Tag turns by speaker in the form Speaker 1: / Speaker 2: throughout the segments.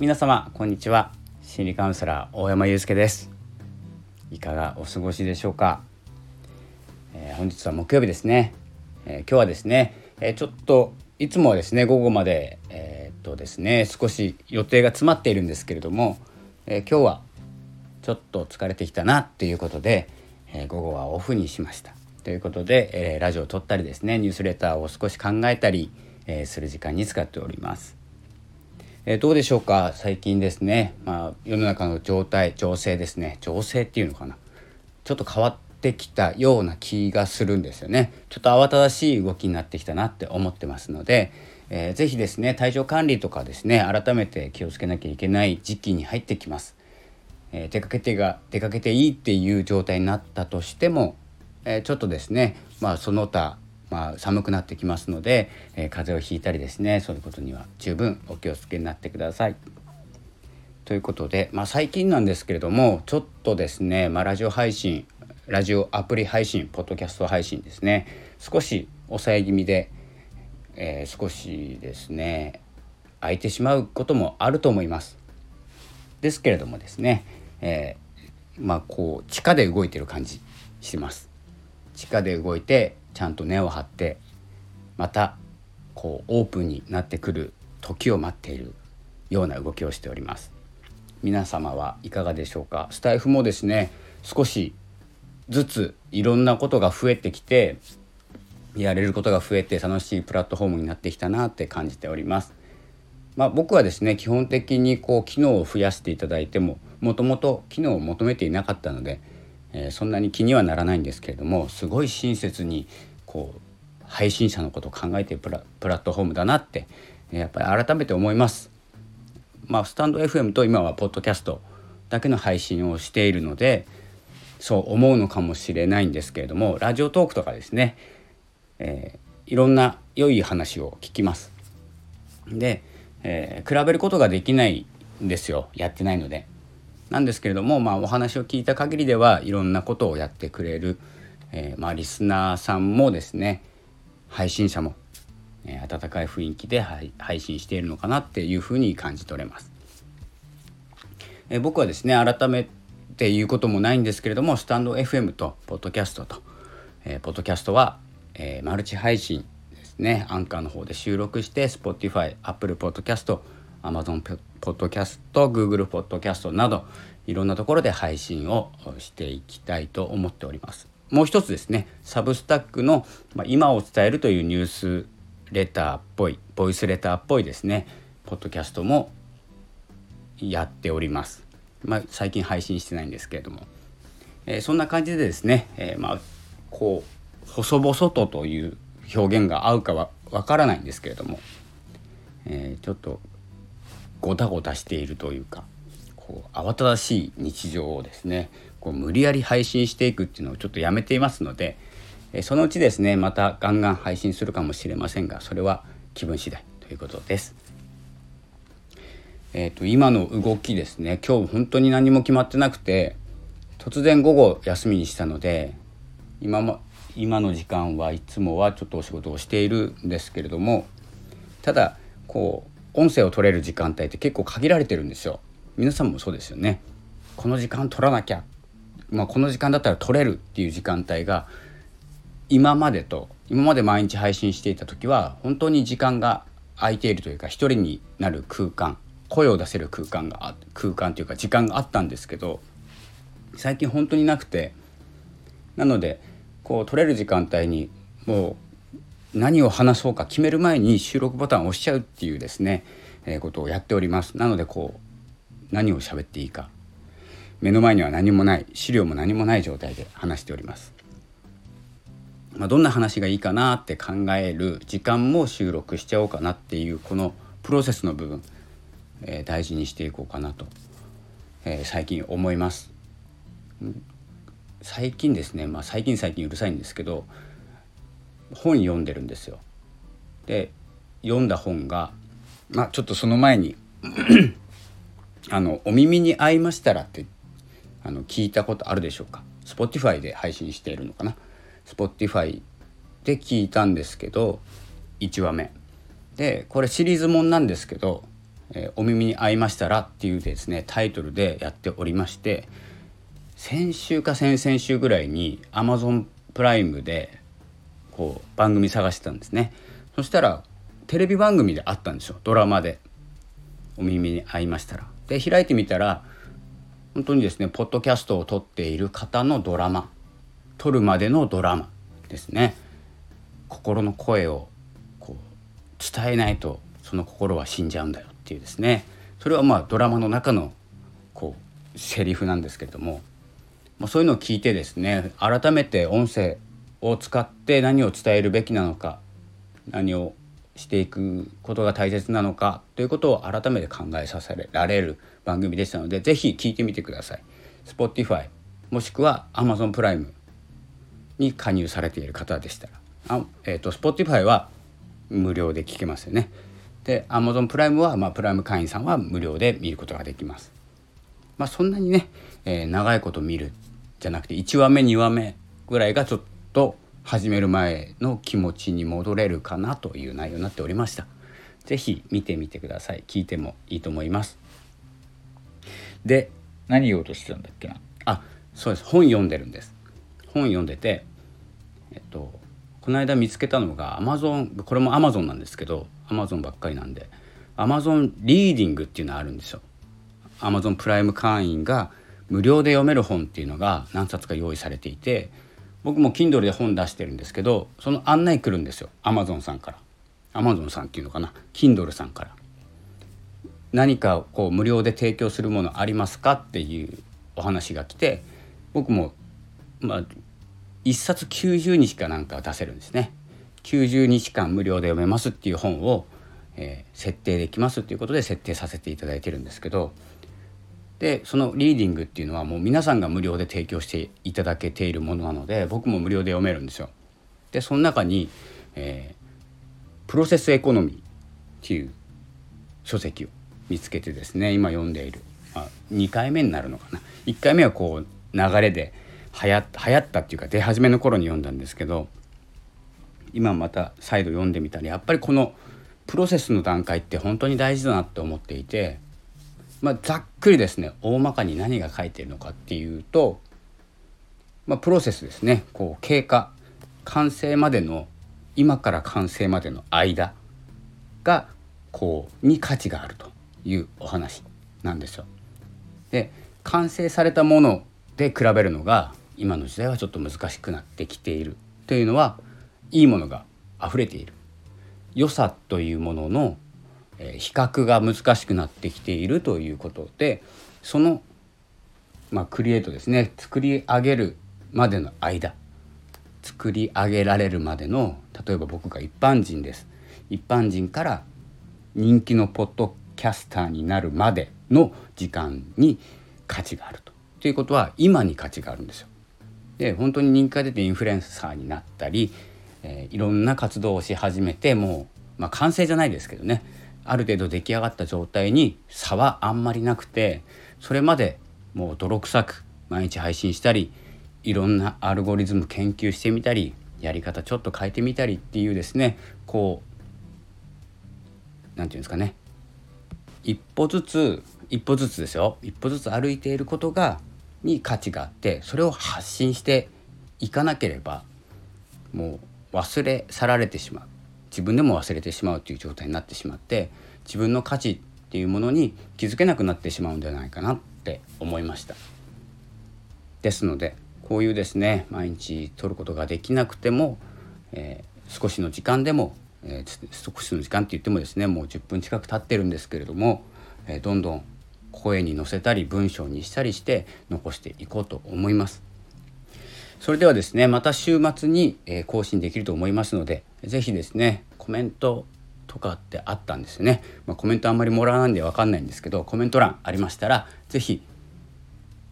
Speaker 1: 皆様こんにちは。心理カウンセラー大山祐介です。いかがお過ごしでしょうか、えー、本日は木曜日ですね、えー、今日はですね、えー、ちょっといつもはですね午後までえっとですね少し予定が詰まっているんですけれども、え今日はちょっと疲れてきたなということで、え午後はオフにしました。ということで、えラジオを撮ったりですねニュースレターを少し考えたり、えする時間に使っております。えー、どうでしょうか？最近ですね、まあ、世の中の状態情勢ですね。情勢っていうのかな？ちょっと変わってきたような気がするんですよね。ちょっと慌ただしい動きになってきたなって思ってますので、えー、ぜひですね体調管理とかですね改めて気をつけなきゃいけない時期に入ってきます、えー、出かけてが出かけていいっていう状態になったとしても、えー、ちょっとですねまあその他まあ、寒くなってきますので、えー、風邪をひいたりですねそういうことには十分お気をつけになってください。ということで、まあ、最近なんですけれどもちょっとですね、まあ、ラジオ配信ラジオアプリ配信ポッドキャスト配信ですね少し抑え気味で、えー、少しですね空いてしまうこともあると思います。ですけれどもですね、えー、まあこう地下で動いてる感じします。地下で動いてちゃんと根を張ってまたこうオープンになってくる時を待っているような動きをしております。皆様はいかがでしょうかスタイフもですね少しずついろんなことが増えてきてやれることが増えて楽しいプラットフォームになってきたなって感じておりますまあ、僕はですね基本的にこう機能を増やしていただいてももともと機能を求めていなかったのでえー、そんなに気にはならないんですけれどもすごい親切にこう配信者のことを考えてるプラプラットフォームだなってやっぱり改めて思います。まあ、スタンド FM と今はポッドキャストだけの配信をしているのでそう思うのかもしれないんですけれどもラジオトークとかですね、えー、いろんな良い話を聞きます。で、えー、比べることができないんですよやってないので。なんですけれども、まあ、お話を聞いた限りではいろんなことをやってくれる、えー、まあ、リスナーさんもですね配信者も、えー、温かい雰囲気で配信しているのかなっていうふうに感じ取れます。えー、僕はですね改めて言うこともないんですけれどもスタンド FM とポッドキャストと、えー、ポッドキャストは、えマルチ配信ですねアンカーの方で収録して Spotify、Apple Podcast Amazon ポッドキャスト Google ポッドキャストなどいろんなところで配信をしていきたいと思っております。もう一つですねサブスタックの、ま、今を伝えるというニュースレターっぽいボイスレターっぽいですねポッドキャストもやっております。まあ、最近配信してないんですけれども、えー、そんな感じでですね、えー、まあこう細々とという表現が合うかはわからないんですけれども、えー、ちょっとごたごたしているというかこう慌ただしい日常をですねこう無理やり配信していくっていうのをちょっとやめていますのでそのうちですねまたガンガン配信するかもしれませんがそれは気分次第ということです。えーと、今の動きですね今日本当に何も決まってなくて突然午後休みにしたので今も今の時間はいつもはちょっとお仕事をしているんですけれどもただこう音声を取れる時間帯って結構限られてるんですよ。皆さんもそうですよね。この時間取らなきゃ。まあ、この時間だったら取れるっていう時間帯が今までと今まで毎日配信していた時は本当に時間が空いているというか一人になる空間声を出せる空間が空間というか時間があったんですけど最近本当になくて。なのでこう取れる時間帯にもう何を話そうか決める前に収録ボタンを押しちゃうっていうですね、えー、ことをやっております。なのでこう何を喋っていいか。目の前には何もない資料も何もない状態で話しております、まあ、どんな話がいいかなって考える時間も収録しちゃおうかなっていうこのプロセスの部分、えー、大事にしていこうかなと、えー、最近思います。最近ですね。まあ最近最近うるさいんですけど本読んでるんですよ。で読んだ本がまあちょっとその前に あの「お耳に合いましたら」ってあの聞いたことあるでしょうか？Spotify で配信しているのかな？Spotify で聞いたんですけど1話目。でこれシリーズもんなんですけど、えー、お耳に合いましたら」っていうですねタイトルでやっておりまして先週か先々週ぐらいに Amazon プライムでこう番組探してたんですね。そしたらテレビ番組であったんですよ。ドラマで。お耳に合いましたら。で開いてみたら本当にですねポッドキャストを撮っている方のドラマ。撮るまでのドラマですね。心の声をこう伝えないとその心は死んじゃうんだよっていうですね。それはまあドラマの中のこうセリフなんですけれども、まあ、そういうのを聞いてですね改めて音声を使って何を伝えるべきなのか何をしていくことが大切なのかということを改めて考えさせられる番組でしたので是非聞いてみてください。Spotify もしくは Amazon プライムに加入されている方でしたらあ、えーと、Spotify は無料で聞けますよね。で Amazon プライムは、まあ、プライム会員さんは無料で見ることができます。まあ、そんなにね、えー、長いこと見るじゃなくて1話目2話目ぐらいがちょっと始める前の気持ちに戻れるかなという内容になっておりました。是非見てみてください。聞いてもいいと思います。で
Speaker 2: 何言おうとしてたんだっけな？
Speaker 1: あそうです。本読んでるんです。本読んでてえっとこの間見つけたのが Amazon これも Amazon なんですけど Amazon ばっかりなんで Amazon リーディングっていうのがあるんですよ。Amazon プライム会員が無料で読める本っていうのが何冊か用意されていて僕も Kindle で本出してるんですけどその案内来るんですよ。Amazon さんから。Amazon さんっていうのかな。Kindle さんから。何かこう無料で提供するものありますかっていうお話が来て僕もまあ1冊90日かなんか出せるんですね。90日間無料で読めますっていう本を、えー、設定できますっていうことで設定させていただいてるんですけどでそのリーディングっていうのはもう皆さんが無料で提供していただけているものなので僕も無料で読めるんですよ。でその中に、えー、プロセスエコノミーっていう書籍を見つけてですね今読んでいる、まあ、2回目になるのかな1回目はこう流れで流行流行ったっていうか出始めの頃に読んだんですけど今また再度読んでみたらやっぱりこのプロセスの段階って本当に大事だなって思っていてまあ、ざっくりですね大まかに何が書いてるのかっていうと、まあ、プロセスですねこう経過完成までの今から完成までの間がこうに価値があるというお話なんですよ。で完成されたもので比べるのが今の時代はちょっと難しくなってきているというのはいいものが溢れている良さというもののえ比較が難しくなってきているということでその、まあ、クリエイトですね作り上げるまでの間作り上げられるまでの例えば僕が一般人です一般人から人気のポッドキャスターになるまでの時間に価値があると。ということは今に価値があるんですよ。で本当に人気が出てインフルエンサーになったり、えー、いろんな活動をし始めてもう、まあ、完成じゃないですけどねある程度出来上がった状態に差はあんまりなくてそれまでもう泥臭く毎日配信したりいろんなアルゴリズム研究してみたりやり方ちょっと変えてみたりっていうですねこう何て言うんですかね。一歩ずつ一歩ずつですよ。一歩ずつ歩いていることがに価値があってそれを発信していかなければもう忘れ去られてしまう。自分でも忘れてしまうという状態になってしまって自分の価値っていうものに気づけなくなってしまうんではないかなって思いました。ですのでこういうですね毎日取ることができなくても、えー、少しの時間でも、えー、少しの時間って言ってもですねもう10分近く経ってるんですけれども、えー、どんどん声に乗せたり文章にしたりして残していこうと思います。それではですねまた週末に更新できると思いますので是非ですねコメントとかってあったんですね、まあ、コメントあんまりもらわないんで分かんないんですけどコメント欄ありましたら是非、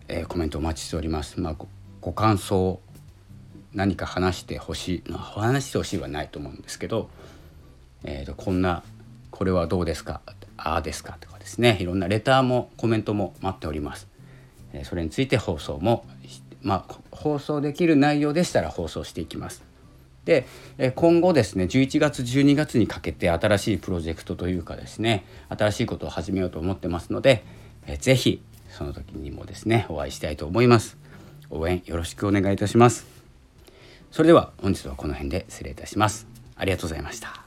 Speaker 1: えー、コメントお待ちしております、まあ、ご感想何か話してほしい話してほしいはないと思うんですけど、えーと、こんなこれはどうですかああですかとかですねいろんなレターもコメントも待っております、えー、それについて放送もまあ、放送できる内容でしたら放送していきます。で今後ですね11月12月にかけて新しいプロジェクトというかですね新しいことを始めようと思ってますので是非その時にもですねお会いしたいと思います。応援よろしくお願いいたします。それでは本日はこの辺で失礼いたします。ありがとうございました。